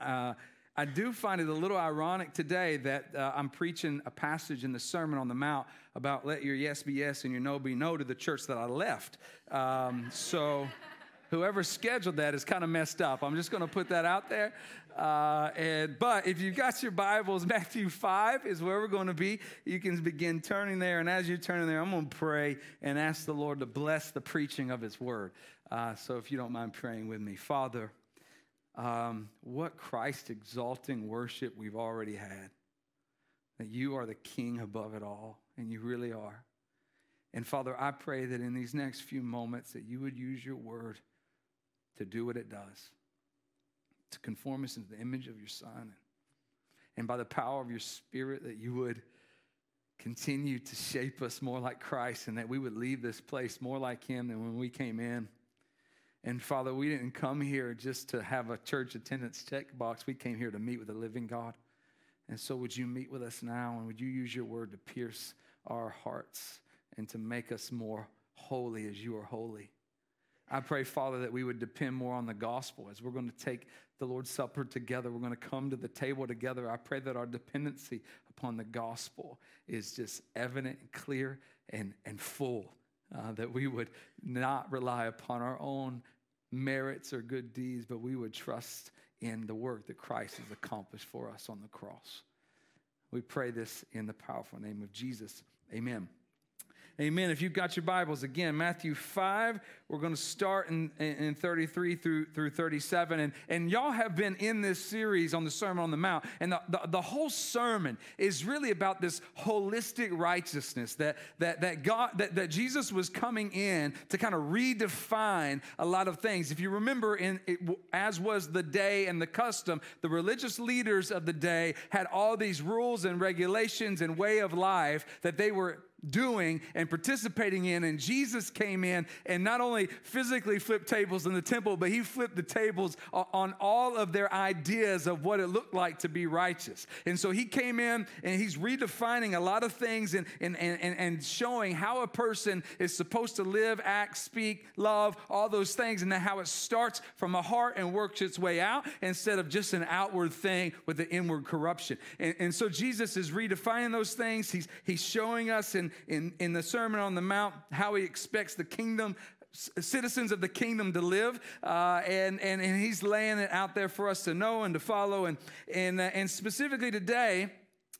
Uh, I do find it a little ironic today that uh, I'm preaching a passage in the Sermon on the Mount about let your yes be yes and your no be no to the church that I left. Um, so whoever scheduled that is kind of messed up. I'm just going to put that out there. Uh, and but if you've got your Bibles, Matthew 5 is where we're going to be. You can begin turning there, and as you're turning there, I'm going to pray and ask the Lord to bless the preaching of His Word. Uh, so if you don't mind praying with me, Father um, what Christ exalting worship we've already had. That you are the king above it all, and you really are. And Father, I pray that in these next few moments that you would use your word to do what it does, to conform us into the image of your Son. And by the power of your Spirit, that you would continue to shape us more like Christ and that we would leave this place more like him than when we came in. And Father, we didn't come here just to have a church attendance checkbox. We came here to meet with the living God. And so, would you meet with us now and would you use your word to pierce our hearts and to make us more holy as you are holy? I pray, Father, that we would depend more on the gospel as we're going to take the Lord's Supper together. We're going to come to the table together. I pray that our dependency upon the gospel is just evident and clear and, and full. Uh, that we would not rely upon our own merits or good deeds, but we would trust in the work that Christ has accomplished for us on the cross. We pray this in the powerful name of Jesus. Amen. Amen. If you've got your Bibles, again, Matthew 5, we're going to start in, in 33 through, through 37. And, and y'all have been in this series on the Sermon on the Mount. And the, the, the whole sermon is really about this holistic righteousness that, that, that, God, that, that Jesus was coming in to kind of redefine a lot of things. If you remember, in, it, as was the day and the custom, the religious leaders of the day had all these rules and regulations and way of life that they were doing and participating in. And Jesus came in and not only physically flipped tables in the temple, but he flipped the tables on all of their ideas of what it looked like to be righteous. And so he came in and he's redefining a lot of things and, and, and, and showing how a person is supposed to live, act, speak, love, all those things, and how it starts from a heart and works its way out instead of just an outward thing with the inward corruption. And, and so Jesus is redefining those things. He's, he's showing us in in, in the Sermon on the Mount how he expects the kingdom citizens of the kingdom to live uh, and, and, and he's laying it out there for us to know and to follow and, and, uh, and specifically today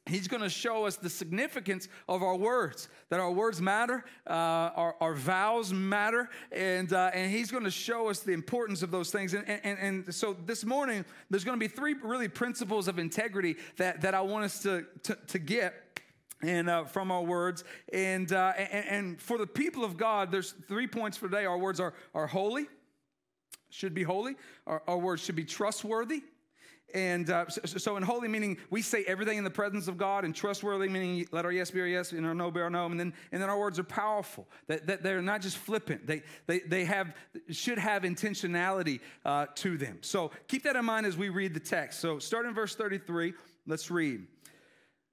He's going to show us the significance of our words, that our words matter, uh, our, our vows matter, and, uh, and he's going to show us the importance of those things. And, and, and so this morning, there's going to be three really principles of integrity that, that I want us to, to, to get and uh, from our words. And, uh, and, and, for the people of God, there's three points for today. Our words are, are holy, should be holy. Our, our words should be trustworthy. And uh, so, so, in holy meaning, we say everything in the presence of God, and trustworthy meaning let our yes be our yes and our no be our no. And then, and then our words are powerful, that, that they're not just flippant, they, they, they have, should have intentionality uh, to them. So keep that in mind as we read the text. So start in verse 33, let's read.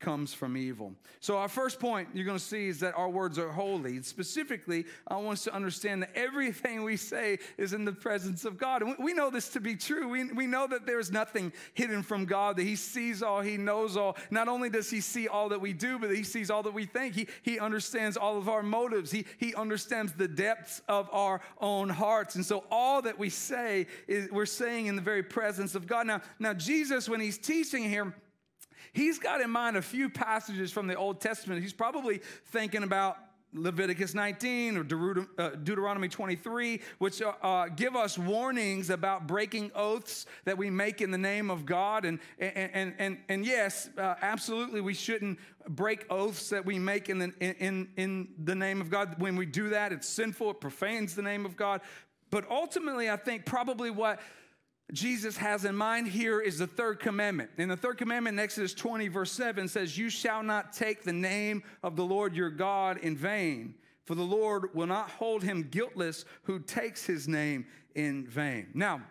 comes from evil. So, our first point you're going to see is that our words are holy. Specifically, I want us to understand that everything we say is in the presence of God. And we know this to be true. We, we know that there's nothing hidden from God, that He sees all, He knows all. Not only does He see all that we do, but He sees all that we think. He, he understands all of our motives, he, he understands the depths of our own hearts. And so, all that we say is we're saying in the very presence of God. Now, now Jesus, when He's teaching here, He's got in mind a few passages from the Old Testament. He's probably thinking about Leviticus 19 or uh, Deuteronomy 23, which uh, uh, give us warnings about breaking oaths that we make in the name of God. And, and, and, and yes, uh, absolutely, we shouldn't break oaths that we make in the, in, in the name of God. When we do that, it's sinful, it profanes the name of God. But ultimately, I think probably what Jesus has in mind here is the third commandment. And the third commandment in Exodus 20, verse 7 says, You shall not take the name of the Lord your God in vain, for the Lord will not hold him guiltless who takes his name in vain. Now,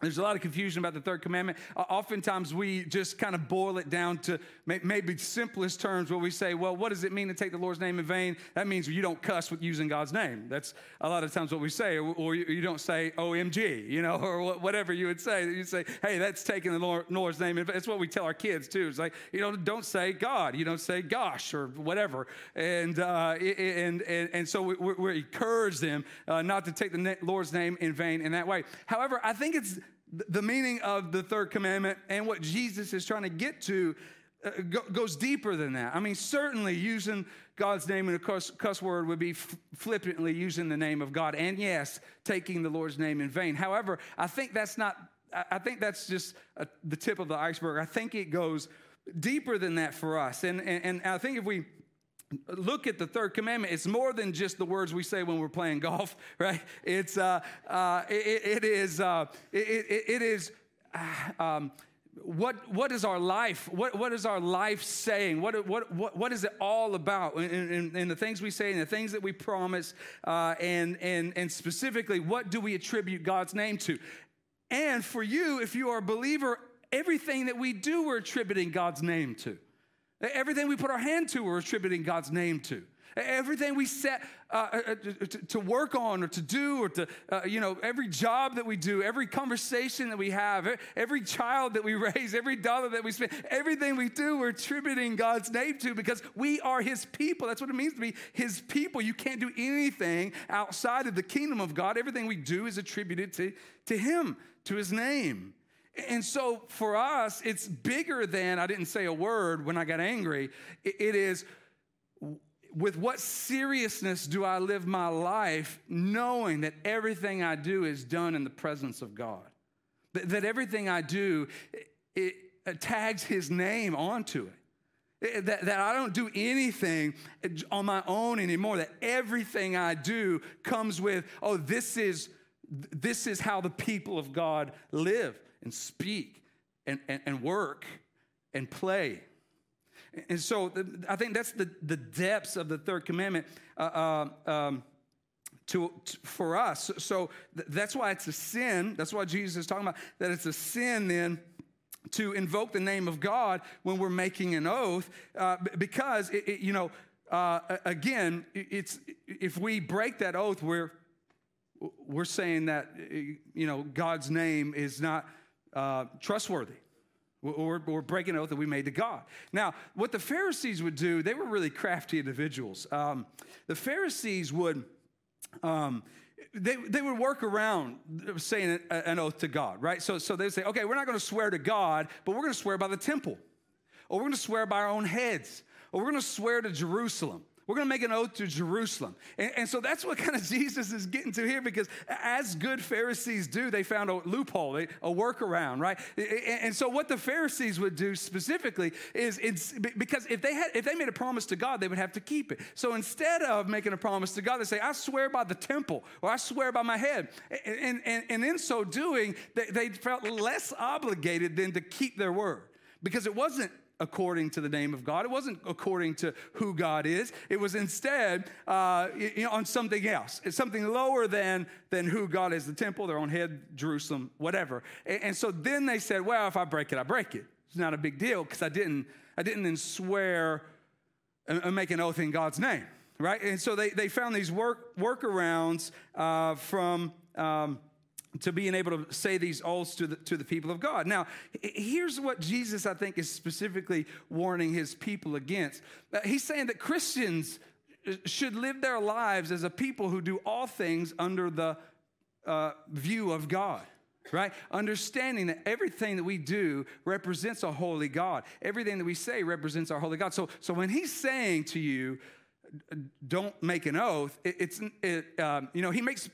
there's a lot of confusion about the third commandment. Oftentimes, we just kind of boil it down to may- maybe simplest terms where we say, well, what does it mean to take the Lord's name in vain? That means you don't cuss with using God's name. That's a lot of times what we say. Or, you, don't say OMG, you know, or whatever you would say. You say, hey, that's taking the Lord, Lord's name. It's what we tell our kids, too. It's like, you know, don't say God. You don't say gosh or whatever. And, uh, and, and, and so we, we encourage them uh, not to take the Lord's name in vain in that way. However, I think it's the meaning of the third commandment and what Jesus is trying to get to uh, go, goes deeper than that. I mean, certainly using God's name in a cuss, cuss word would be f- flippantly using the name of God, and yes, taking the Lord's name in vain. However, I think that's not. I think that's just a, the tip of the iceberg. I think it goes deeper than that for us, and and, and I think if we look at the third commandment. It's more than just the words we say when we're playing golf right? It's uh, uh, it, it is uh, it, it, it is uh, um, what, what is our life? What, what is our life saying? What, what, what, what is it all about? In, in the things we say and the things that we promise uh, and, and, and specifically what do we attribute god's name to? And for you if you are a believer everything that we do we're attributing god's name to Everything we put our hand to, we're attributing God's name to. Everything we set uh, uh, uh to, work on or to do or to, uh, you know, every job that we do, every conversation that we have, every child that we raise, every dollar that we spend, everything we do, we're attributing God's name to because we are His people. That's what it means to be His people. You can't do anything outside of the kingdom of God. Everything we do is attributed to, to Him, to His name. And so for us, it's bigger than I didn't say a word when I got angry. It is with what seriousness do I live my life knowing that everything I do is done in the presence of God? That, everything I do, it, tags his name onto it. That, that I don't do anything uh, on my own anymore, that everything I do comes with, oh, this is, this is how the people of God live and speak and, and, and work and play. And so I think that's the, the depths of the third commandment uh, uh, um, to, to, for us. So th- that's why it's a sin. That's why Jesus is talking about that it's a sin then to invoke the name of God when we're making an oath, uh, because it, it, you know, uh, again, it's if we break that oath, we're we're saying that you know God's name is not uh, trustworthy. We're, breaking an oath that we made to God. Now, what the Pharisees would do, they were really crafty individuals. Um, the Pharisees would, um, they, they would work around saying an oath to God, right? So, so they'd say, okay, we're not going to swear to God, but we're going to swear by the temple, or we're going to swear by our own heads, or we're going to swear to Jerusalem. We're going to make an oath to Jerusalem. And, and, so that's what kind of Jesus is getting to here because as good Pharisees do, they found a loophole, a workaround, right? And so what the Pharisees would do specifically is because if they had if they made a promise to God, they would have to keep it. So instead of making a promise to God, they say, I swear by the temple or I swear by my head. And, and, and in so doing, they, they felt less obligated than to keep their word because it wasn't according to the name of God. It wasn't according to who God is. It was instead uh, you know, on something else. It's something lower than, than who God is the temple, their own head, Jerusalem, whatever. And, and so then they said, well, if I break it, I break it. It's not a big deal because I didn't, I didn't then swear and make an oath in God's name, right? And so they, they found these work, workarounds uh, from. Um, to being able to say these oaths to the, to the people of God. Now, here's what Jesus, I think, is specifically warning his people against. Uh, he's saying that Christians uh, should live their lives as a people who do all things under the uh, view of God right? Understanding that everything that we do represents a holy God. Everything that we say represents our holy God. So, so when he's saying to you, don't make an oath, it, it's, it, um, you know, he makes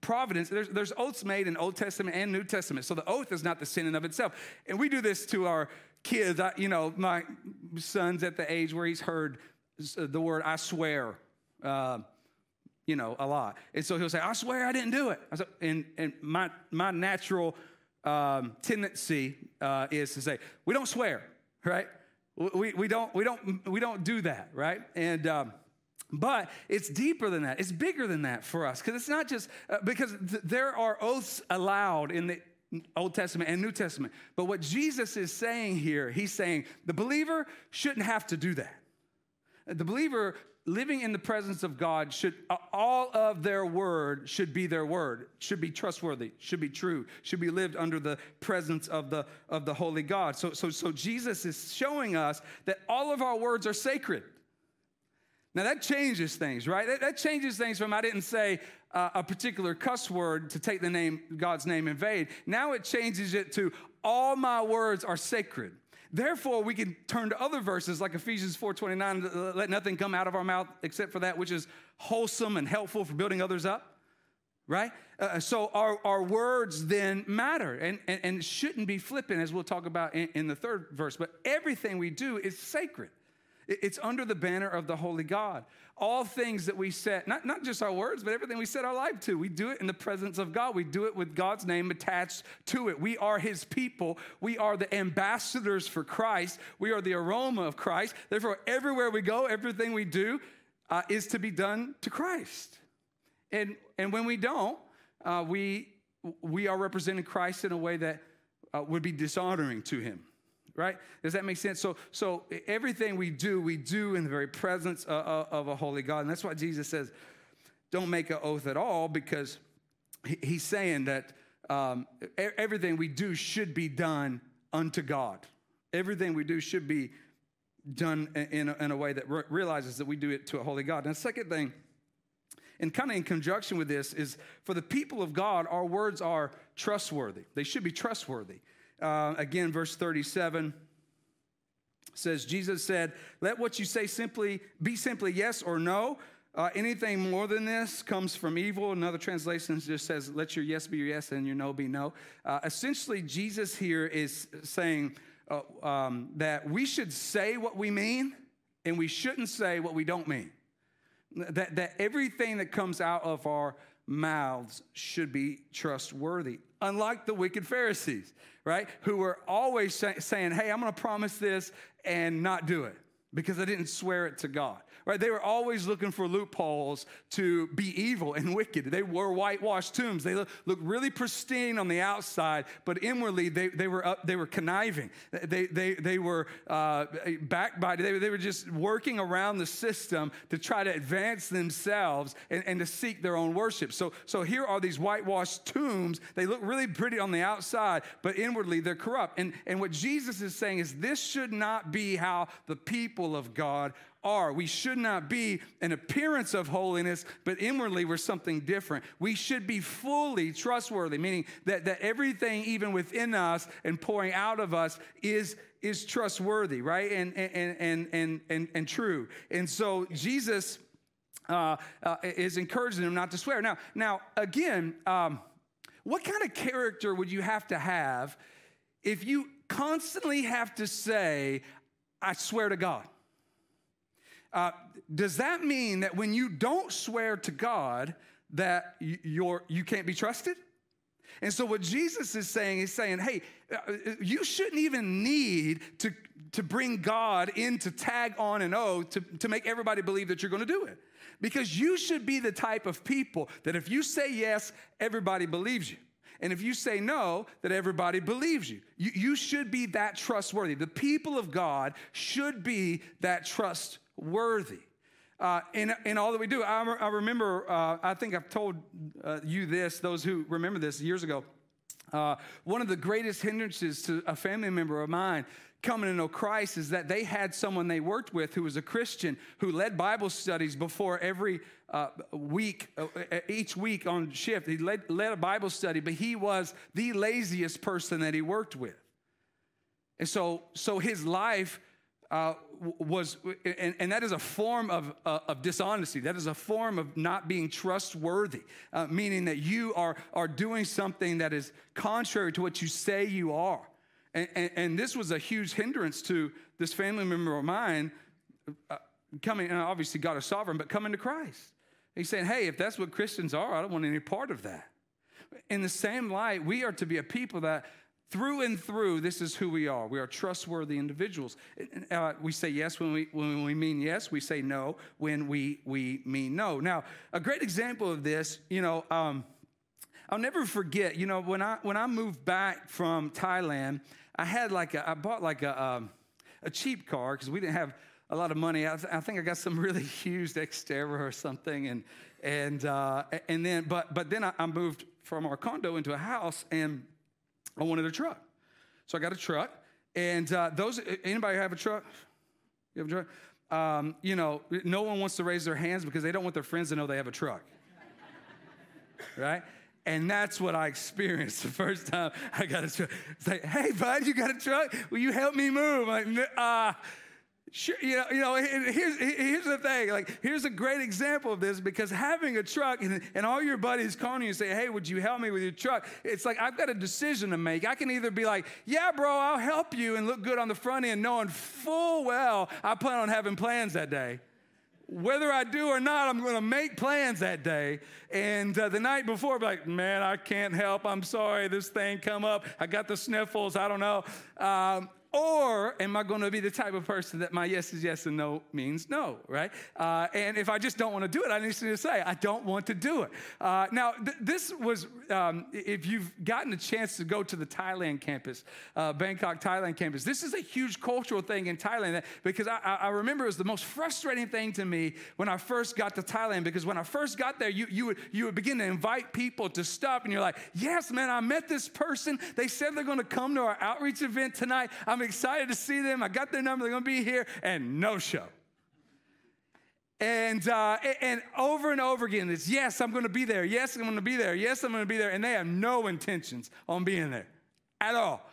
providence, there's, there's oaths made in Old Testament and New Testament. So the oath is not the sin in of itself. And we do this to our kids. I, you know, my son's at the age where he's heard the word I swear, uh, you know, a lot. And so he'll say, I swear I didn't do it. Said, and, and my, my natural um, tendency uh, is to say, we don't swear, right? We, we, don't, we, don't, we don't do that, right? And, um, but it's deeper than that. It's bigger than that for us because it's not just uh, because th- there are oaths allowed in the Old Testament and New Testament. But what Jesus is saying here, he's saying the believer shouldn't have to do that. The believer living in the presence of God should all of their word should be their word, should be trustworthy, should be true, should be lived under the presence of the of the holy God. So so so Jesus is showing us that all of our words are sacred. Now that changes things, right? That, that changes things from I didn't say uh, a particular cuss word to take the name God's name in vain. Now it changes it to all my words are sacred. Therefore, we can turn to other verses like Ephesians 4:29, let nothing come out of our mouth except for that which is wholesome and helpful for building others up. Right? Uh, so our, our words then matter and, and, and, shouldn't be flippant, as we'll talk about in, in the third verse. But everything we do is sacred. It's under the banner of the Holy God. All things that we set, not, not just our words, but everything we set our life to, we do it in the presence of God. We do it with God's name attached to it. We are His people. We are the ambassadors for Christ. We are the aroma of Christ. Therefore, everywhere we go, everything we do uh, is to be done to Christ. And, and when we don't, uh, we, we are representing Christ in a way that uh, would be dishonoring to Him right? Does that make sense? So, so everything we do, we do in the very presence of, of a holy God. And that's why Jesus says, don't make an oath at all, because he's saying that um, everything we do should be done unto God. Everything we do should be done in a, in a way that re- realizes that we do it to a holy God. And the second thing, and kind of in conjunction with this, is for the people of God, our words are trustworthy. They should be trustworthy. Uh, again, verse 37 says, Jesus said, Let what you say simply be simply yes or no. Uh, anything more than this comes from evil. Another translation just says, Let your yes be your yes and your no be no. Uh, essentially, Jesus here is saying uh, um, that we should say what we mean and we shouldn't say what we don't mean. That, that everything that comes out of our mouths should be trustworthy, unlike the wicked Pharisees right? Who were always say, saying, hey, I'm going to promise this and not do it because I didn't swear it to God right? They were always looking for loopholes to be evil and wicked. They were whitewashed tombs. They look, look really pristine on the outside, but inwardly they, they, were, up, they were conniving. They, they, they were uh, backbiting. They, they were just working around the system to try to advance themselves and, and to seek their own worship. So, so here are these whitewashed tombs. They look really pretty on the outside, but inwardly they're corrupt. And, and what Jesus is saying is this should not be how the people of God are. We should not be an appearance of holiness, but inwardly we're something different. We should be fully trustworthy, meaning that, that everything, even within us and pouring out of us, is, is trustworthy, right? And, and, and, and, and, and true. And so Jesus uh, uh, is encouraging them not to swear. Now, now again, um, what kind of character would you have to have if you constantly have to say, I swear to God? Uh, does that mean that when you don't swear to God, that you're, you can't be trusted? And so, what Jesus is saying is saying, hey, uh, you shouldn't even need to, to bring God in to tag on an oath to, to make everybody believe that you're going to do it. Because you should be the type of people that if you say yes, everybody believes you. And if you say no, that everybody believes you. you. You should be that trustworthy. The people of God should be that trustworthy worthy. Uh, in, in all that we do, I, I remember, uh, I think I've told uh, you this, those who remember this years ago. Uh, one of the greatest hindrances to a family member of mine coming to know Christ is that they had someone they worked with who was a Christian who led Bible studies before every uh, week, uh, each week on shift. He led, led a Bible study, but he was the laziest person that he worked with. And so, so his life uh, was, and, and, that is a form of, uh, of dishonesty. That is a form of not being trustworthy, uh, meaning that you are, are doing something that is contrary to what you say you are. And, and, and this was a huge hindrance to this family member of mine uh, coming, and obviously God is sovereign, but coming to Christ. He's saying, hey, if that's what Christians are, I don't want any part of that. In the same light, we are to be a people that through and through, this is who we are. We are trustworthy individuals. Uh, we say yes when we, when we mean yes. We say no when we, we mean no. Now, a great example of this, you know, um, I'll never forget, you know, when I, when I moved back from Thailand, I had like a, I bought like a, um, a cheap car because we didn't have a lot of money. I, th- I, think I got some really used Xterra or something. And, and, uh, and then, but, but then I, I moved from our condo into a house and I wanted a truck. So I got a truck. And uh, those, anybody have a truck? You have a truck? Um, you know, no one wants to raise their hands because they don't want their friends to know they have a truck. right? And that's what I experienced the first time I got a truck. It's like, hey, bud, you got a truck? Will you help me move? I'm like, uh, Sure, you know, you know here's, here's the thing. Like, here's a great example of this because having a truck and, and all your buddies calling you and say, hey, would you help me with your truck? It's like I've got a decision to make. I can either be like, yeah, bro, I'll help you and look good on the front end, knowing full well I plan on having plans that day. Whether I do or not, I'm going to make plans that day. And uh, the night before, be like, man, I can't help. I'm sorry. This thing come up. I got the sniffles. I don't know. Um, or am I going to be the type of person that my yes is yes and no means no, right? Uh, and if I just don't want to do it, I need to say, I don't want to do it. Uh, now, th- this was, um, if you've gotten a chance to go to the Thailand campus, uh, Bangkok, Thailand campus, this is a huge cultural thing in Thailand because I, I, remember it was the most frustrating thing to me when I first got to Thailand because when I first got there, you, you, would, you would begin to invite people to stuff and you're like, yes, man, I met this person. They said they're going to come to our outreach event tonight. I'm excited to see them. I got their number. They're going to be here, and no show. And, uh, and over and over again, it's yes, I'm going to be there. Yes, I'm going to be there. Yes, I'm going to be there. And they have no intentions on being there at all.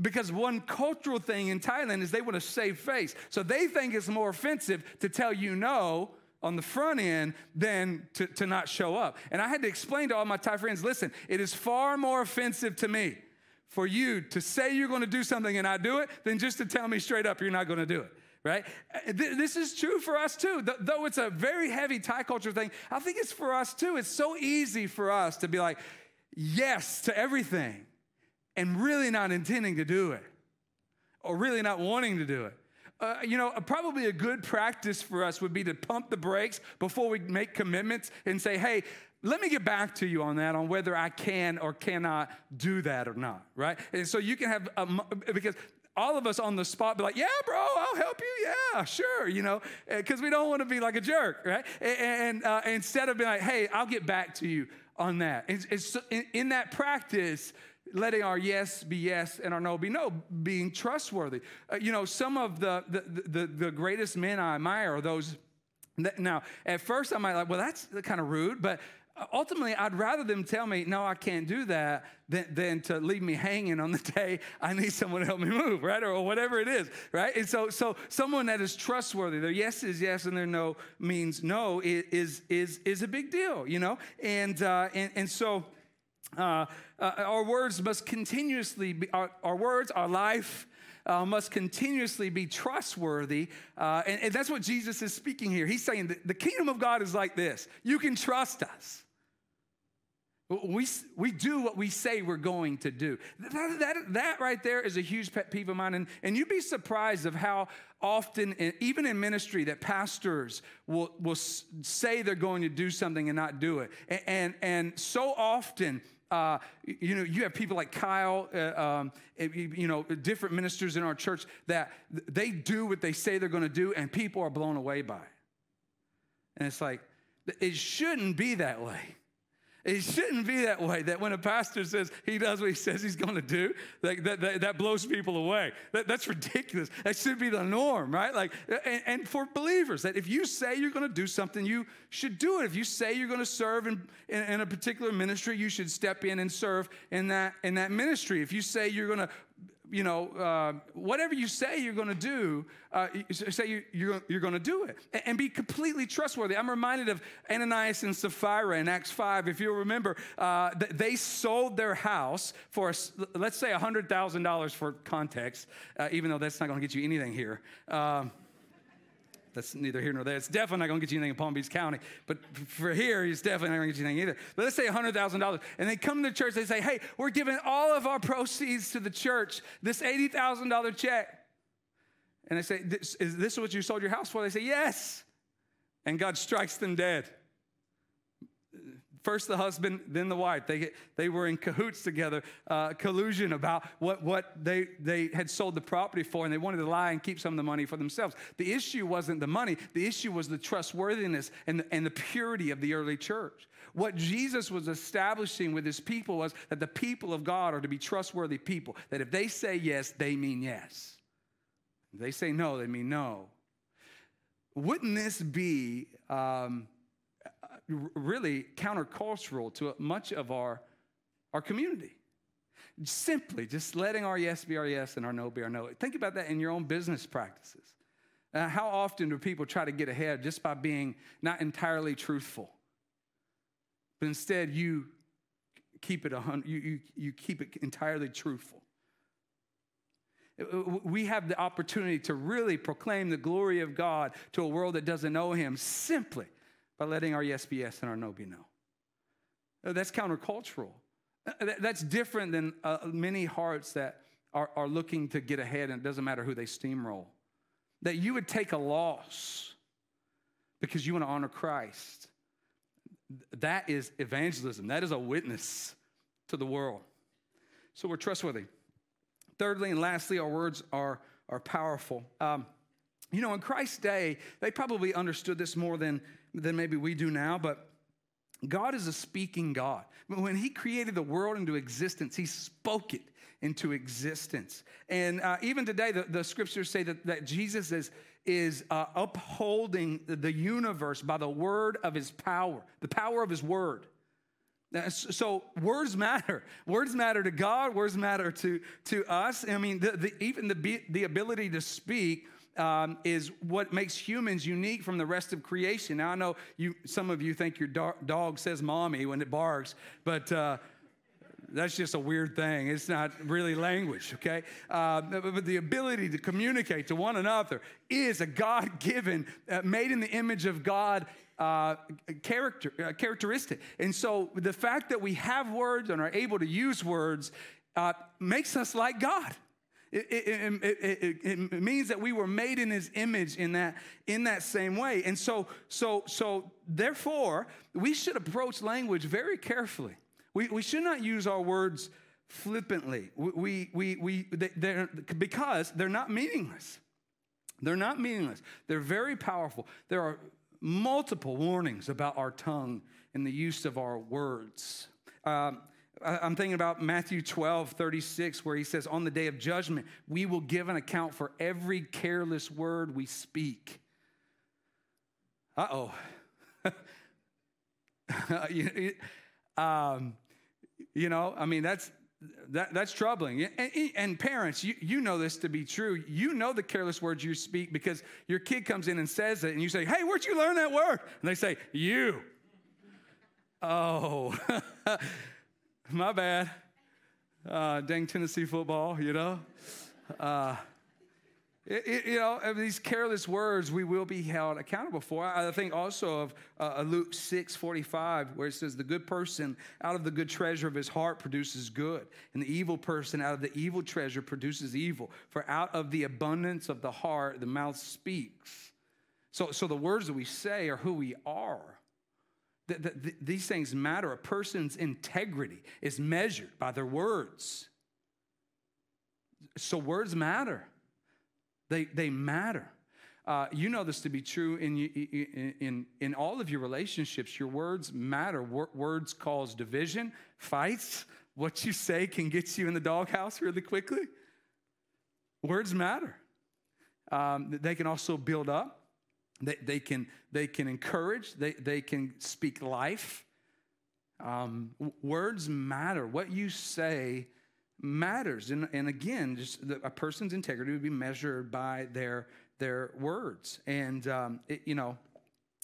Because one cultural thing in Thailand is they want to save face. So they think it's more offensive to tell you no on the front end than to, to not show up. And I had to explain to all my Thai friends listen, it is far more offensive to me for you to say you're going to do something and I do it than just to tell me straight up you're not going to do it. Right? Uh, this is true for us too. Though it's a very heavy Thai culture thing, I think it's for us too. It's so easy for us to be like, yes to everything and really not intending to do it or really not wanting to do it. Uh, you know, probably a good practice for us would be to pump the brakes before we make commitments and say, hey, let me get back to you on that, on whether I can or cannot do that or not, right? And so you can have, a, because all of us on the spot be like, yeah, bro, I'll help you. Yeah, sure, you know, because we don't want to be like a jerk, right? And uh, instead of being like, hey, I'll get back to you on that. It's, in, that practice, letting our yes be yes and our no be no, being trustworthy. Uh, you know, some of the, the, the, the greatest men I admire are those. Now, at first, I might like, well, that's kind of rude, but ultimately, I'd rather them tell me, no, I can't do that, than, than to leave me hanging on the day I need someone to help me move, right? Or, or whatever it is, right? And so, so someone that is trustworthy, their yes is yes and their no means no is, is, is a big deal, you know? And, uh, and, and so, uh, uh, our words must continuously be, our, our words, our life, uh, must continuously be trustworthy. Uh, and, and, that's what Jesus is speaking here. He's saying the kingdom of God is like this you can trust us. We, we do what we say we're going to do. That, that, that right there is a huge pet peeve of mine. And, and you'd be surprised of how often, even in ministry, that pastors will, will say they're going to do something and not do it. And, and, and so often, uh, you know, you have people like Kyle, uh, um, you know, different ministers in our church that they do what they say they're going to do, and people are blown away by it. And it's like, it shouldn't be that way. It shouldn't be that way that when a pastor says he does what he says he's going to do, that, that, that, that blows people away. That, that's ridiculous. That should be the norm, right? Like, and, and for believers, that if you say you're going to do something, you should do it. If you say you're going to serve in, in, in a particular ministry, you should step in and serve in that, in that ministry. If you say you're going to you know, uh, whatever you say you're going to do, uh, say you, you're, you're going to do it and, and, be completely trustworthy. I'm reminded of Ananias and Sapphira in Acts 5. If you remember, uh, they sold their house for, let's say, $100,000 for context, uh, even though that's not going to get you anything here. Um, that's neither here nor there. It's definitely not going to get you anything in Palm Beach County, but for here, he's definitely not going to get you anything either. But let's say $100,000. And they come to the church, they say, hey, we're giving all of our proceeds to the church, this $80,000 check. And they say, this, is this what you sold your house for? They say, yes. And God strikes them dead. First the husband, then the wife. They, they were in cahoots together, uh, collusion about what, what they, they had sold the property for, and they wanted to lie and keep some of the money for themselves. The issue wasn't the money, the issue was the trustworthiness and the, and the purity of the early church. What Jesus was establishing with his people was that the people of God are to be trustworthy people, that if they say yes, they mean yes. If they say no, they mean no. Wouldn't this be. Um, really countercultural to much of our, our community. Simply just letting our yes be our yes and our no be our no. Think about that in your own business practices. Uh, how often do people try to get ahead just by being not entirely truthful? But instead, you keep it, you, you, you keep it entirely truthful. Uh, we have the opportunity to really proclaim the glory of God to a world that doesn't know Him simply by letting our yes be yes and our no be no. Uh, that's countercultural. Uh, that's different than uh, many hearts that are, are looking to get ahead and it doesn't matter who they steamroll. That you would take a loss because you want to honor Christ. That is evangelism. That is a witness to the world. So we're trustworthy. Thirdly and lastly, our words are, are powerful. Um, you know, in Christ's day, they probably understood this more than than maybe we do now, but God is a speaking God. When He created the world into existence, He spoke it into existence. And uh, even today, the, the, scriptures say that, that Jesus is, is uh, upholding the universe by the word of His power, the power of His word. So words matter. Words matter to God. Words matter to, to us. I mean, the, the, even the, the ability to speak um, is what makes humans unique from the rest of creation. Now, I know you, some of you think your do- dog says mommy when it barks, but uh, that's just a weird thing. It's not really language, okay? Uh, but the ability to communicate to one another is a God given, uh, made in the image of God uh, character, uh, characteristic. And so the fact that we have words and are able to use words uh, makes us like God. It, it, it, it, means that we were made in his image in that, in that same way. And so, so, so therefore, we should approach language very carefully. We, we should not use our words flippantly. We, we, we, they're, because they're not meaningless. They're not meaningless. They're very powerful. There are multiple warnings about our tongue and the use of our words. Um, I'm thinking about Matthew 12, 36, where he says, On the day of judgment, we will give an account for every careless word we speak. Uh oh. um, you know, I mean, that's, that, that's troubling. And, and, parents, you, you know this to be true. You know the careless words you speak because your kid comes in and says it, and you say, Hey, where'd you learn that word? And they say, You. Oh. My bad. Uh, dang Tennessee football, you know. Uh, it, it, you know, these careless words we will be held accountable for. I think also of uh, Luke 6 45, where it says, The good person out of the good treasure of his heart produces good, and the evil person out of the evil treasure produces evil. For out of the abundance of the heart, the mouth speaks. So, so the words that we say are who we are. These things matter. A person's integrity is measured by their words. So words matter. They, they matter. Uh, you know this to be true in, in, in, in all of your relationships. Your words matter. Words cause division, fights. What you say can get you in the doghouse really quickly. Words matter. Um, they can also build up. They, they, can, they can encourage, they, they can speak life. Um, words matter. What you say matters. And, and again, just the, a person's integrity would be measured by their, their words. And, um, it, you know,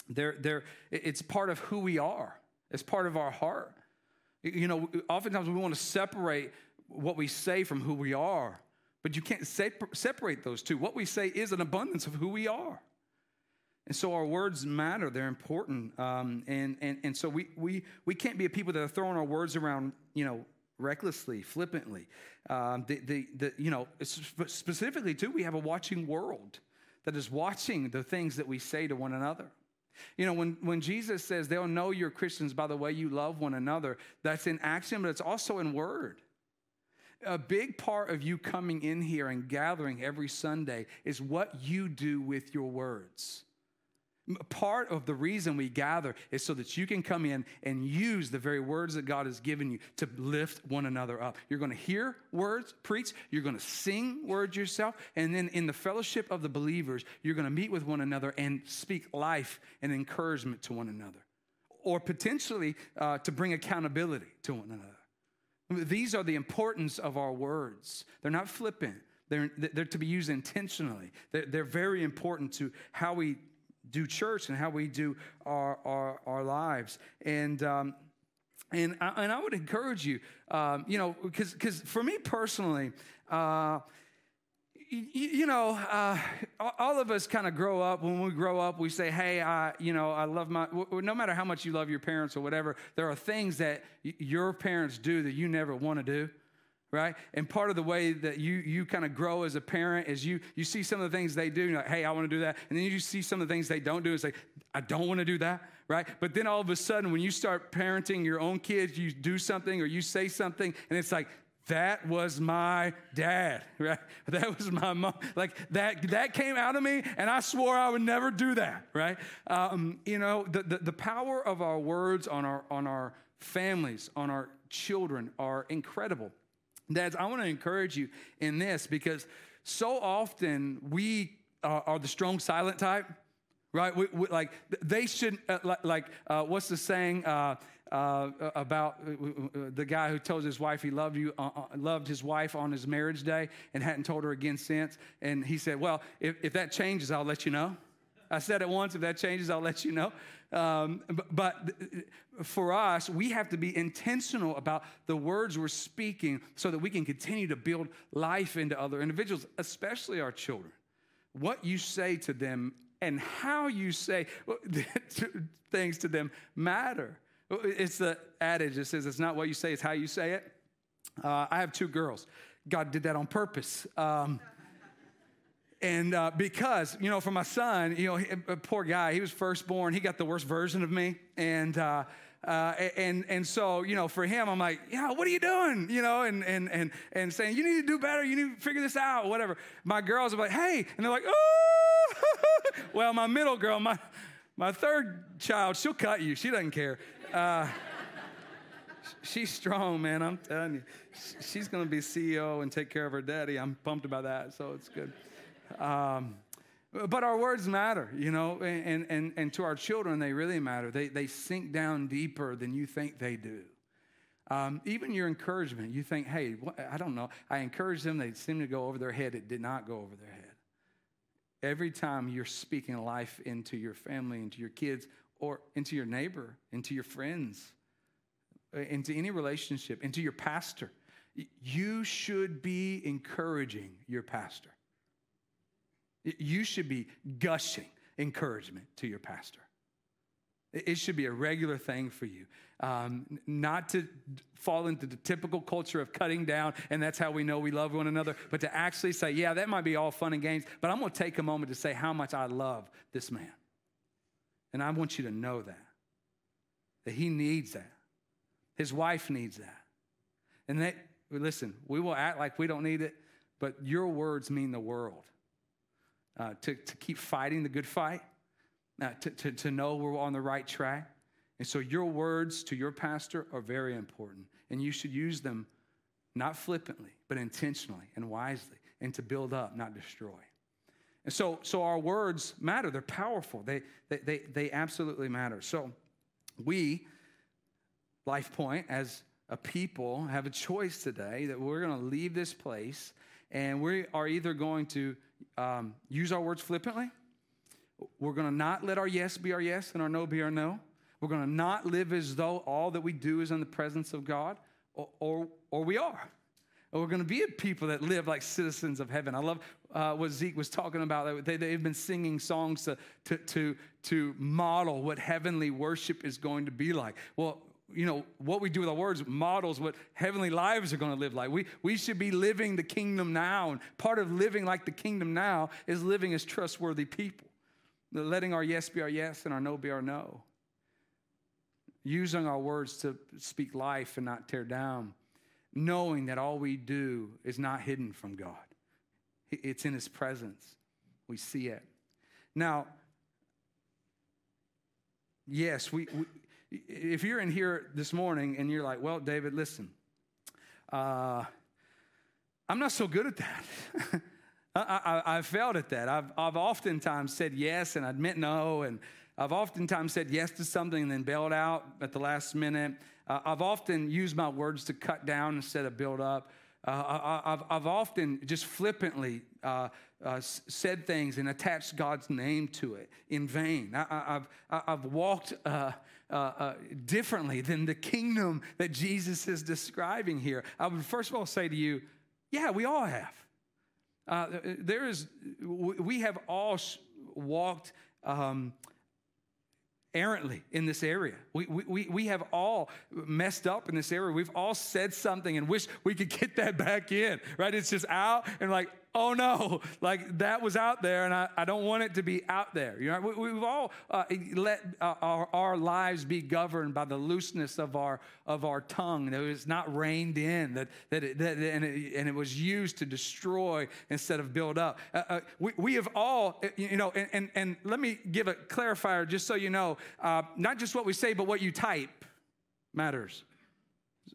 they're, they're, it's part of who we are, it's part of our heart. You know, oftentimes we want to separate what we say from who we are, but you can't separate those two. What we say is an abundance of who we are. And so our words matter, they're important. Um, and, and, and so we, we, we can't be a people that are throwing our words around, you know, recklessly, flippantly. Um, the, the, the, you know, specifically, too, we have a watching world that is watching the things that we say to one another. You know, when, when Jesus says they'll know you're Christians by the way you love one another, that's in action, but it's also in word. A big part of you coming in here and gathering every Sunday is what you do with your words. Part of the reason we gather is so that you can come in and use the very words that God has given you to lift one another up. You're going to hear words preach, you're going to sing words yourself, and then in the fellowship of the believers, you're going to meet with one another and speak life and encouragement to one another, or potentially uh, to bring accountability to one another. These are the importance of our words. They're not flippant. They're, they're to be used intentionally. They're, they're very important to how we do church and how we do our, our, our lives. And, um, and, I, and I would encourage you, um, you know, because for me personally, uh, you, know, uh, all of us kind of grow up. When we grow up, we say, "Hey, I, you know, I love my." No matter how much you love your parents or whatever, there are things that your parents do that you never want to do right? And part of the way that you you kind of grow as a parent is you you see some of the things they do, you're like, hey, I want to do that, and then you see some of the things they don't do, and say, I don't want to do that, right? But then all of a sudden, when you start parenting your own kids, you do something or you say something, and it's like. That was my dad, right? That was my mom. Like that, that came out of me, and I swore I would never do that, right? Um, you know, the, the, the power of our words on our, on our families, on our children are incredible. Dads, I want to encourage you in this because so often we uh, are the strong silent type, right? We, we, like they should, uh, like, uh, what's the saying uh, uh, about uh, the guy who tells his wife he loved you, loved his wife on his marriage day and hadn't told her again since? And he said, "Well, if, if that changes, I'll let you know." I said it once. If that changes, I'll let you know. Um, but, but, for us, we have to be intentional about the words we're speaking so that we can continue to build life into other individuals, especially our children. What you say to them and how you say things to them matter. It's the adage that says it's not what you say, it's how you say it. Uh, I have two girls. God did that on purpose. Um, and uh, because, you know, for my son, you know, he, poor guy, he was firstborn. He got the worst version of me. And, uh, uh, and, and so, you know, for him, I'm like, yeah, what are you doing? You know, and, and, and, and saying, you need to do better. You need to figure this out, whatever. My girls are like, hey. And they're like, oh. well, my middle girl, my, my third child, she'll cut you. She doesn't care. Uh, she's strong, man. I'm telling you. She's going to be CEO and take care of her daddy. I'm pumped about that. So it's good. Um, but our words matter, you know, and, and, and to our children, they really matter. They, they sink down deeper than you think they do. Um, even your encouragement, you think, hey, what, I don't know. I encourage them, they seem to go over their head. It did not go over their head. Every time you're speaking life into your family, into your kids, or into your neighbor, into your friends, uh, into any relationship, into your pastor, you should be encouraging your pastor. You should be gushing encouragement to your pastor. It should be a regular thing for you. Um, not to fall into the typical culture of cutting down, and that's how we know we love one another, but to actually say, yeah, that might be all fun and games, but I'm going to take a moment to say how much I love this man. And I want you to know that, that he needs that. His wife needs that. And that, listen, we will act like we don't need it, but your words mean the world uh, to, to keep fighting the good fight, uh, to, to, to know we're on the right track. And so your words to your pastor are very important. And you should use them not flippantly, but intentionally and wisely, and to build up, not destroy. And so, so our words matter. They're powerful. They, they, they, they absolutely matter. So we, Life Point, as a people, have a choice today that we're going to leave this place and we are either going to um, use our words flippantly. We're going to not let our yes be our yes and our no be our no. We're going to not live as though all that we do is in the presence of God, or, or, or we are. Or We're going to be a people that live like citizens of heaven. I love uh, what Zeke was talking about. They, they've been singing songs to, to, to, to model what heavenly worship is going to be like. Well, you know, what we do with our words models what heavenly lives are going to live like. We, we should be living the kingdom now. And part of living like the kingdom now is living as trustworthy people, letting our yes be our yes and our no be our no, using our words to speak life and not tear down knowing that all we do is not hidden from God. It's in His presence. We see it. Now, yes, we, we if you're in here this morning and you're like, well, David, listen, uh, I'm not so good at that. I, I, have failed at that. I've, I've oftentimes said yes and I'd meant no, and I've oftentimes said yes to something and then bailed out at the last minute. Uh, I've often used my words to cut down instead of build up. Uh, I, have I've often just flippantly uh, uh, said things and attached God's name to it in vain. I, have I've walked uh, uh, uh, differently than the kingdom that Jesus is describing here. I would first of all say to you, yeah, we all have. there is, we have all walked. Um, errantly in this area. We, we, we have all messed up in this area. We've all said something and wish we could get that back in, right? It's just out and like, oh no, like that was out there and I, I don't want it to be out there. You know, we, have all uh, let uh, our, our lives be governed by the looseness of our, of our tongue. That it's not reined in, that, that, it, that and, it, and it was used to destroy instead of build up. Uh, uh we, we have all, uh, you know, and, and, and, let me give a clarifier just so you know, uh, not just what we say, but what you type matters.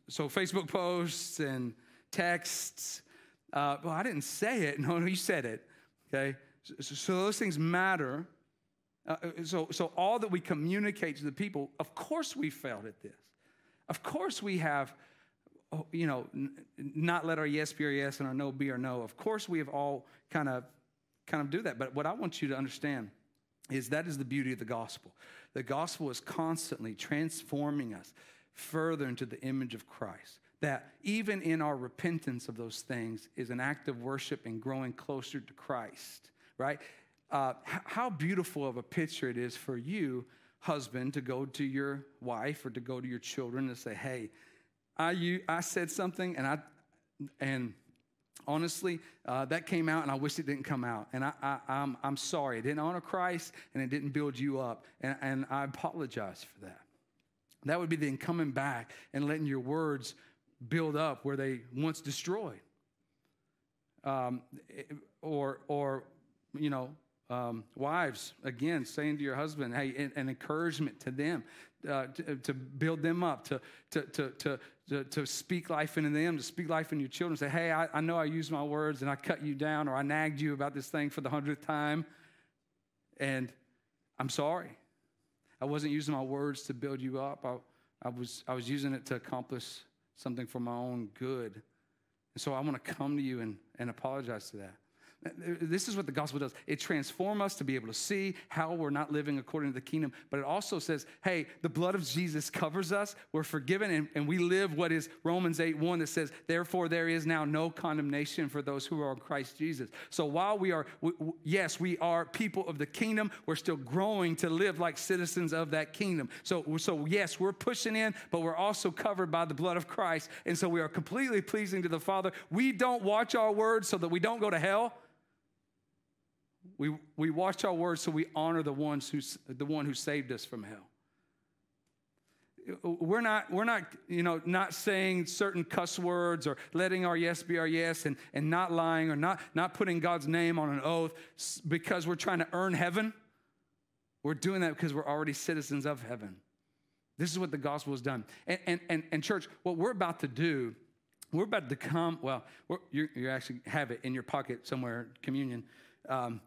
So Facebook posts and texts, uh, well, I didn't say it. No, you said it. Okay? So, so those things matter. Uh, uh, so, so all that we communicate to the people, of course we failed at this. Of course we have, oh, you know, n- not let our yes be our yes and our no be our no. Of course we have all kind of, kind of do that. But what I want you to understand is that is the beauty of the gospel. The gospel is constantly transforming us further into the image of Christ that even in our repentance of those things is an act of worship and growing closer to Christ, right? Uh, how beautiful of a picture it is for you, husband, to go to your wife or to go to your children and say, "Hey, I you, I said something, and I and honestly, uh, that came out, and I wish it didn't come out. And I, I, I'm, I'm sorry. It didn't honor Christ, and it didn't build you up. And, and I apologize for that. That would be then coming back and letting your words build up where they once destroyed. Um, or, or, you know, um, wives, again, saying to your husband, hey, an, an encouragement to them, uh, to, to, build them up, to, to, to, to, to, speak life into them, to speak life in your children. Say, hey, I, I know I used my words and I cut you down or I nagged you about this thing for the hundredth time. And I'm sorry. I wasn't using my words to build you up. I, I, was, I was using it to accomplish something for my own good. And so I want to come to you and, and apologize to that. This is what the gospel does. It transforms us to be able to see how we're not living according to the kingdom, but it also says, hey, the blood of Jesus covers us. We're forgiven, and, and we live what is Romans 8 1 that says, therefore, there is now no condemnation for those who are in Christ Jesus. So while we are, we, yes, we are people of the kingdom, we're still growing to live like citizens of that kingdom. So, so yes, we're pushing in, but we're also covered by the blood of Christ. And so we are completely pleasing to the Father. We don't watch our words so that we don't go to hell. We, we watch our words so we honor the, ones who, the one who saved us from hell. We're not, we're not, you know, not saying certain cuss words or letting our yes be our yes and, and not lying or not, not putting God's name on an oath because we're trying to earn heaven. We're doing that because we're already citizens of heaven. This is what the gospel has done. And, and, and, and church, what we're about to do, we're about to come, well, you actually have it in your pocket somewhere, communion. Um,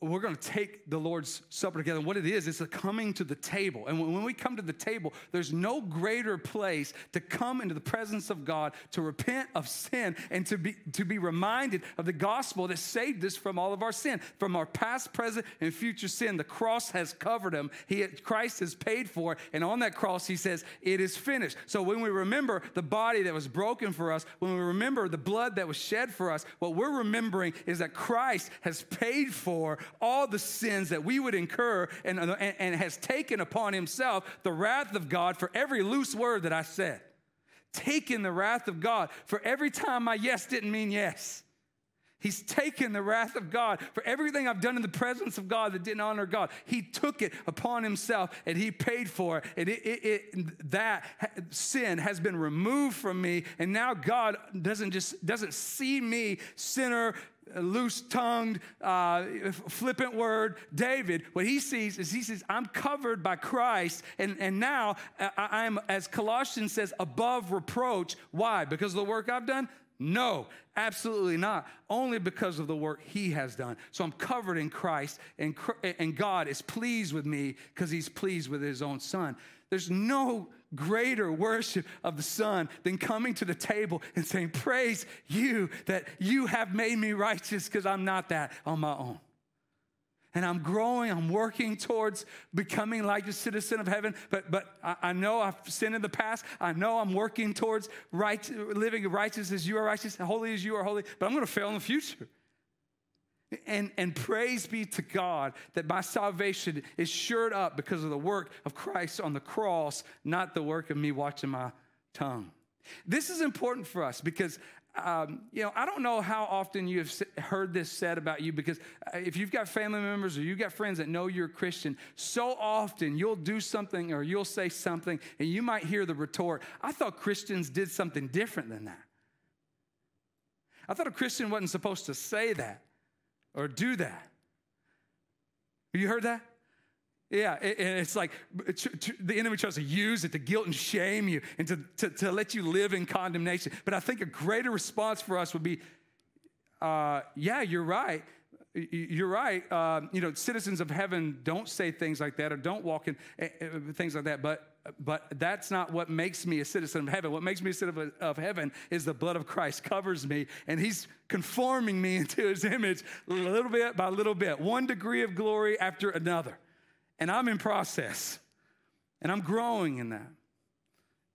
we're going to take the Lord's Supper together. What it is, it's a coming to the table. And when we come to the table, there's no greater place to come into the presence of God, to repent of sin, and to be, to be reminded of the gospel that saved us from all of our sin, from our past, present, and future sin. The cross has covered him. He, Christ has paid for it. And on that cross, he says, It is finished. So when we remember the body that was broken for us, when we remember the blood that was shed for us, what we're remembering is that Christ has paid for all the sins that we would incur and, and, and has taken upon himself the wrath of God for every loose word that I said. Taken the wrath of God for every time my yes didn't mean yes. He's taken the wrath of God for everything I've done in the presence of God that didn't honor God. He took it upon himself and he paid for it. And it, it, it, that sin has been removed from me. And now God doesn't just doesn't see me, sinner, loose tongued, uh, flippant word, David, what he sees is he says, I'm covered by Christ. And, and now I, am, as Colossians says, above reproach. Why? Because of the work I've done? No, absolutely not. Only because of the work he has done. So I'm covered in Christ, and, and God is pleased with me because he's pleased with his own son. There's no greater worship of the Son than coming to the table and saying, Praise you that you have made me righteous because I'm not that on my own. And I'm growing, I'm working towards becoming like a citizen of heaven. But, but I, I know I've sinned in the past. I know I'm working towards right, living righteous as you are righteous, holy as you are holy. But I'm going to fail in the future. And, and praise be to God that my salvation is shored up because of the work of Christ on the cross, not the work of me watching my tongue. This is important for us because, um, you know, I don't know how often you have heard this said about you because uh, if you've got family members or you've got friends that know you're a Christian, so often you'll do something or you'll say something and you might hear the retort, I thought Christians did something different than that. I thought a Christian wasn't supposed to say that or do that. Have you heard that? Yeah, and it's like the enemy tries to use it to guilt and shame you and to, to, to let you live in condemnation. But I think a greater response for us would be uh, yeah, you're right. You're right. Uh, you know, citizens of heaven don't say things like that or don't walk in uh, things like that. But but that's not what makes me a citizen of heaven. What makes me a citizen of heaven is the blood of Christ covers me, and He's conforming me into His image little bit by little bit, one degree of glory after another. And I'm in process, and I'm growing in that.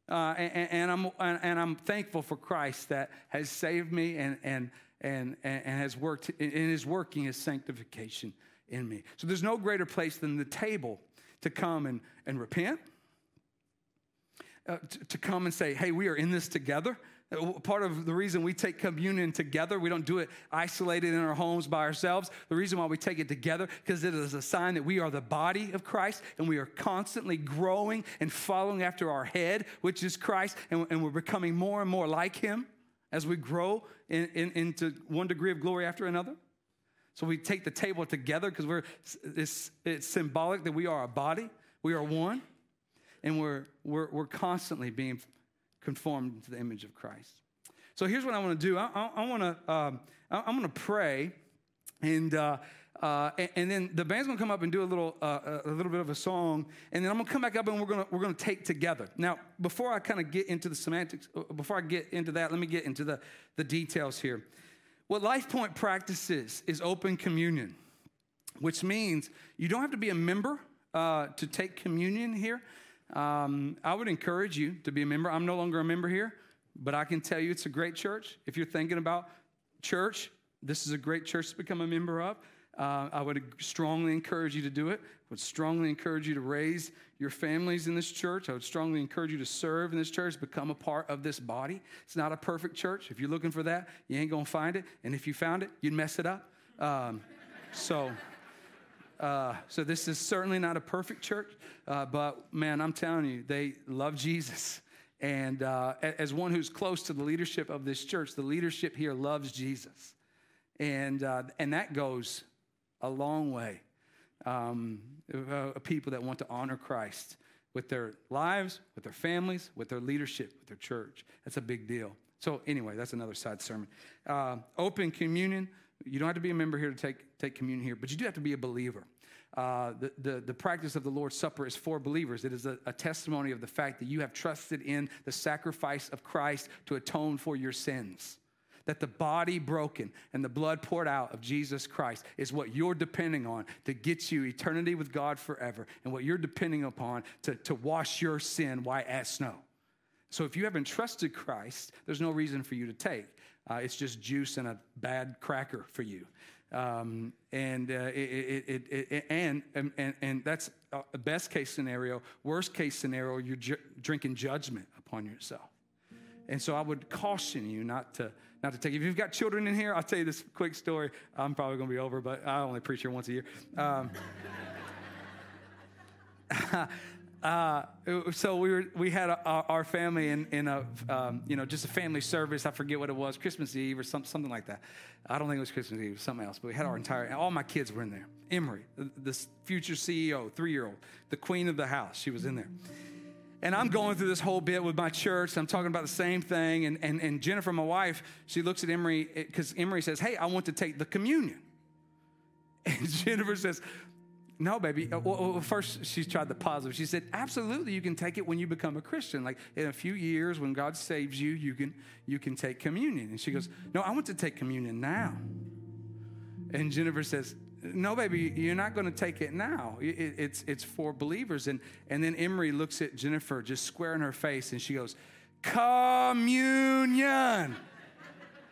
Uh, and, and, I'm, and I'm thankful for Christ that has saved me and, and, and, and has worked and is working his sanctification in me. So there's no greater place than the table to come and, and repent uh, to, to come and say, hey, we are in this together. Uh, part of the reason we take communion together, we don't do it isolated in our homes by ourselves. The reason why we take it together, because it is a sign that we are the body of Christ and we are constantly growing and following after our head, which is Christ, and, and we're becoming more and more like Him as we grow in, in, into one degree of glory after another. So we take the table together because it's, it's symbolic that we are a body, we are one and we're, we're, we're constantly being conformed to the image of Christ. So here's what I want to do. I, I, I want to um, I, am going to pray, and, uh, uh, and, then the band's going to come up and do a little uh, a little bit of a song, and then I'm going to come back up and we're going to we're going to take together. Now, before I kind of get into the semantics, uh, before I get into that, let me get into the the details here. What Life Point practices is open communion, which means you don't have to be a member uh, to take communion here. Um, I would encourage you to be a member. I'm no longer a member here, but I can tell you it's a great church. If you're thinking about church, this is a great church to become a member of. Uh, I would strongly encourage you to do it. I would strongly encourage you to raise your families in this church. I would strongly encourage you to serve in this church, become a part of this body. It's not a perfect church. If you're looking for that, you ain't going to find it. And if you found it, you'd mess it up. Um, so. Uh, so this is certainly not a perfect church, uh, but man, I'm telling you, they love Jesus. And uh, as one who's close to the leadership of this church, the leadership here loves Jesus. And, uh, and that goes a long way. Um, uh, people that want to honor Christ with their lives, with their families, with their leadership, with their church. That's a big deal. So, anyway, that's another side sermon. Uh, open communion You don't have to be a member here to take, take communion here, but you do have to be a believer. Uh, the, the, the, practice of the Lord's Supper is for believers. It is a, a testimony of the fact that you have trusted in the sacrifice of Christ to atone for your sins that the body broken and the blood poured out of Jesus Christ is what you're depending on to get you eternity with God forever, and what you're depending upon to, to wash your sin white as snow. So if you haven't trusted Christ, there's no reason for you to take. Uh, it's just juice and a bad cracker for you. Um, and, uh, it, it, it, and, and, and that's a best case scenario. Worst case scenario, you're ju- drinking judgment upon yourself. And so I would caution you not to, not to take. If you've got children in here, I'll tell you this quick story. I'm probably going to be over, but I only preach here once a year. Um, uh, so we were we had a, our family in, in a um, you know just a family service. I forget what it was, Christmas Eve or some, something like that. I don't think it was Christmas Eve, something else. But we had our entire all my kids were in there. Emery, this future CEO, three year old, the queen of the house, she was in there. And I'm going through this whole bit with my church. I'm talking about the same thing. And, and, and Jennifer, my wife, she looks at Emery because Emery says, Hey, I want to take the communion. And Jennifer says, no, baby. Uh, well, first, she tried the positive. She said, absolutely, you can take it when you become a Christian. Like in a few years, when God saves you, you can, you can take communion. And she goes, no, I want to take communion now. And Jennifer says, no, baby, you're not going to take it now. It, it's, it's for believers. And, and then Emery looks at Jennifer just square in her face and she goes, Communion.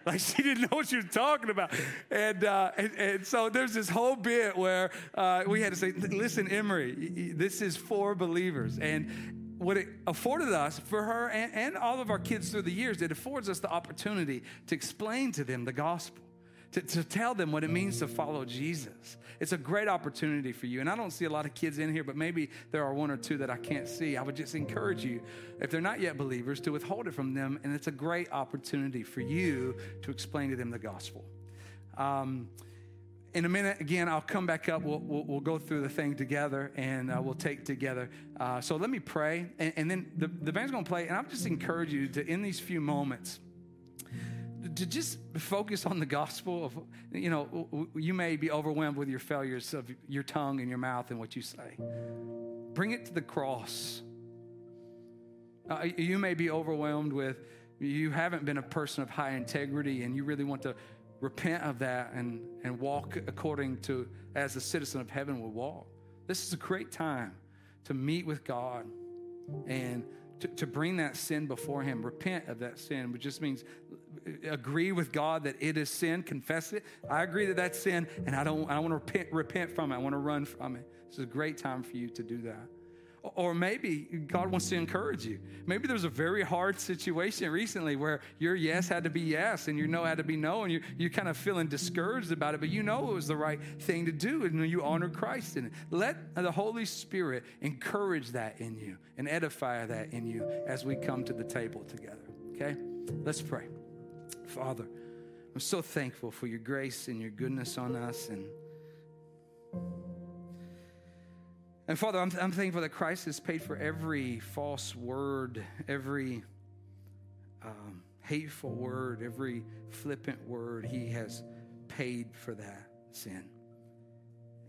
like she didn't know what she was talking about. And, uh, and, and, so there's this whole bit where uh, we had to say, listen, Emery, this is for believers. And what it afforded us for her and, and all of our kids through the years, it affords us the opportunity to explain to them the gospel to, to tell them what it means to follow Jesus. It's a great opportunity for you. And I don't see a lot of kids in here, but maybe there are one or two that I can't see. I would just encourage you, if they're not yet believers, to withhold it from them. And it's a great opportunity for you to explain to them the gospel. Um, in a minute, again, I'll come back up. We'll, we'll, we'll go through the thing together and uh, we'll take together. Uh, so let me pray. And, and then the, the band's going to play. And I'll just encourage you to, in these few moments, to just focus on the gospel of, you know, you may be overwhelmed with your failures of your tongue and your mouth and what you say. Bring it to the cross. Uh, you may be overwhelmed with, you haven't been a person of high integrity and you really want to repent of that and, and walk according to as a citizen of heaven would walk. This is a great time to meet with God and to, to bring that sin before Him, repent of that sin, which just means agree with God that it is sin, confess it. I agree that that's sin, and I don't, I don't want to repent, repent from it. I want to run from it. This is a great time for you to do that. Or maybe God wants to encourage you. Maybe there's a very hard situation recently where your yes had to be yes and your no had to be no, and you're, you're kind of feeling discouraged about it, but you know it was the right thing to do, and you honor Christ in it. Let the Holy Spirit encourage that in you and edify that in you as we come to the table together. Okay? Let's pray. Father, I'm so thankful for your grace and your goodness on us and and Father, I'm, I'm thankful that Christ has paid for every false word, every um, hateful word, every flippant word. He has paid for that sin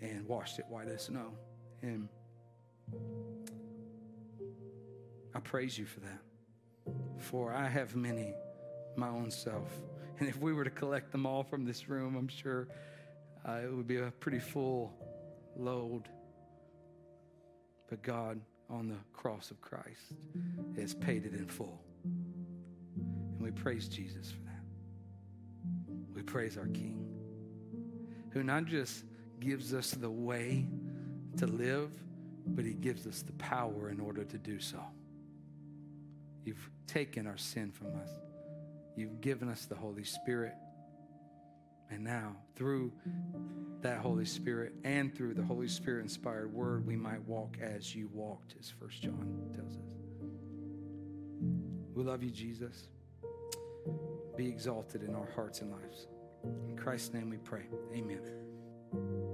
and washed it white as snow. And I praise you for that. For I have many my own self. And if we were to collect them all from this room, I'm sure uh, it would be a pretty full load. But God, on the cross of Christ, has paid it in full. And we praise Jesus for that. We praise our King, who not just gives us the way to live, but he gives us the power in order to do so. You've taken our sin from us. You've given us the Holy Spirit. And now, through that Holy Spirit and through the Holy Spirit inspired word, we might walk as you walked, as First John tells us. We love you, Jesus. Be exalted in our hearts and lives. In Christ's name we pray. Amen.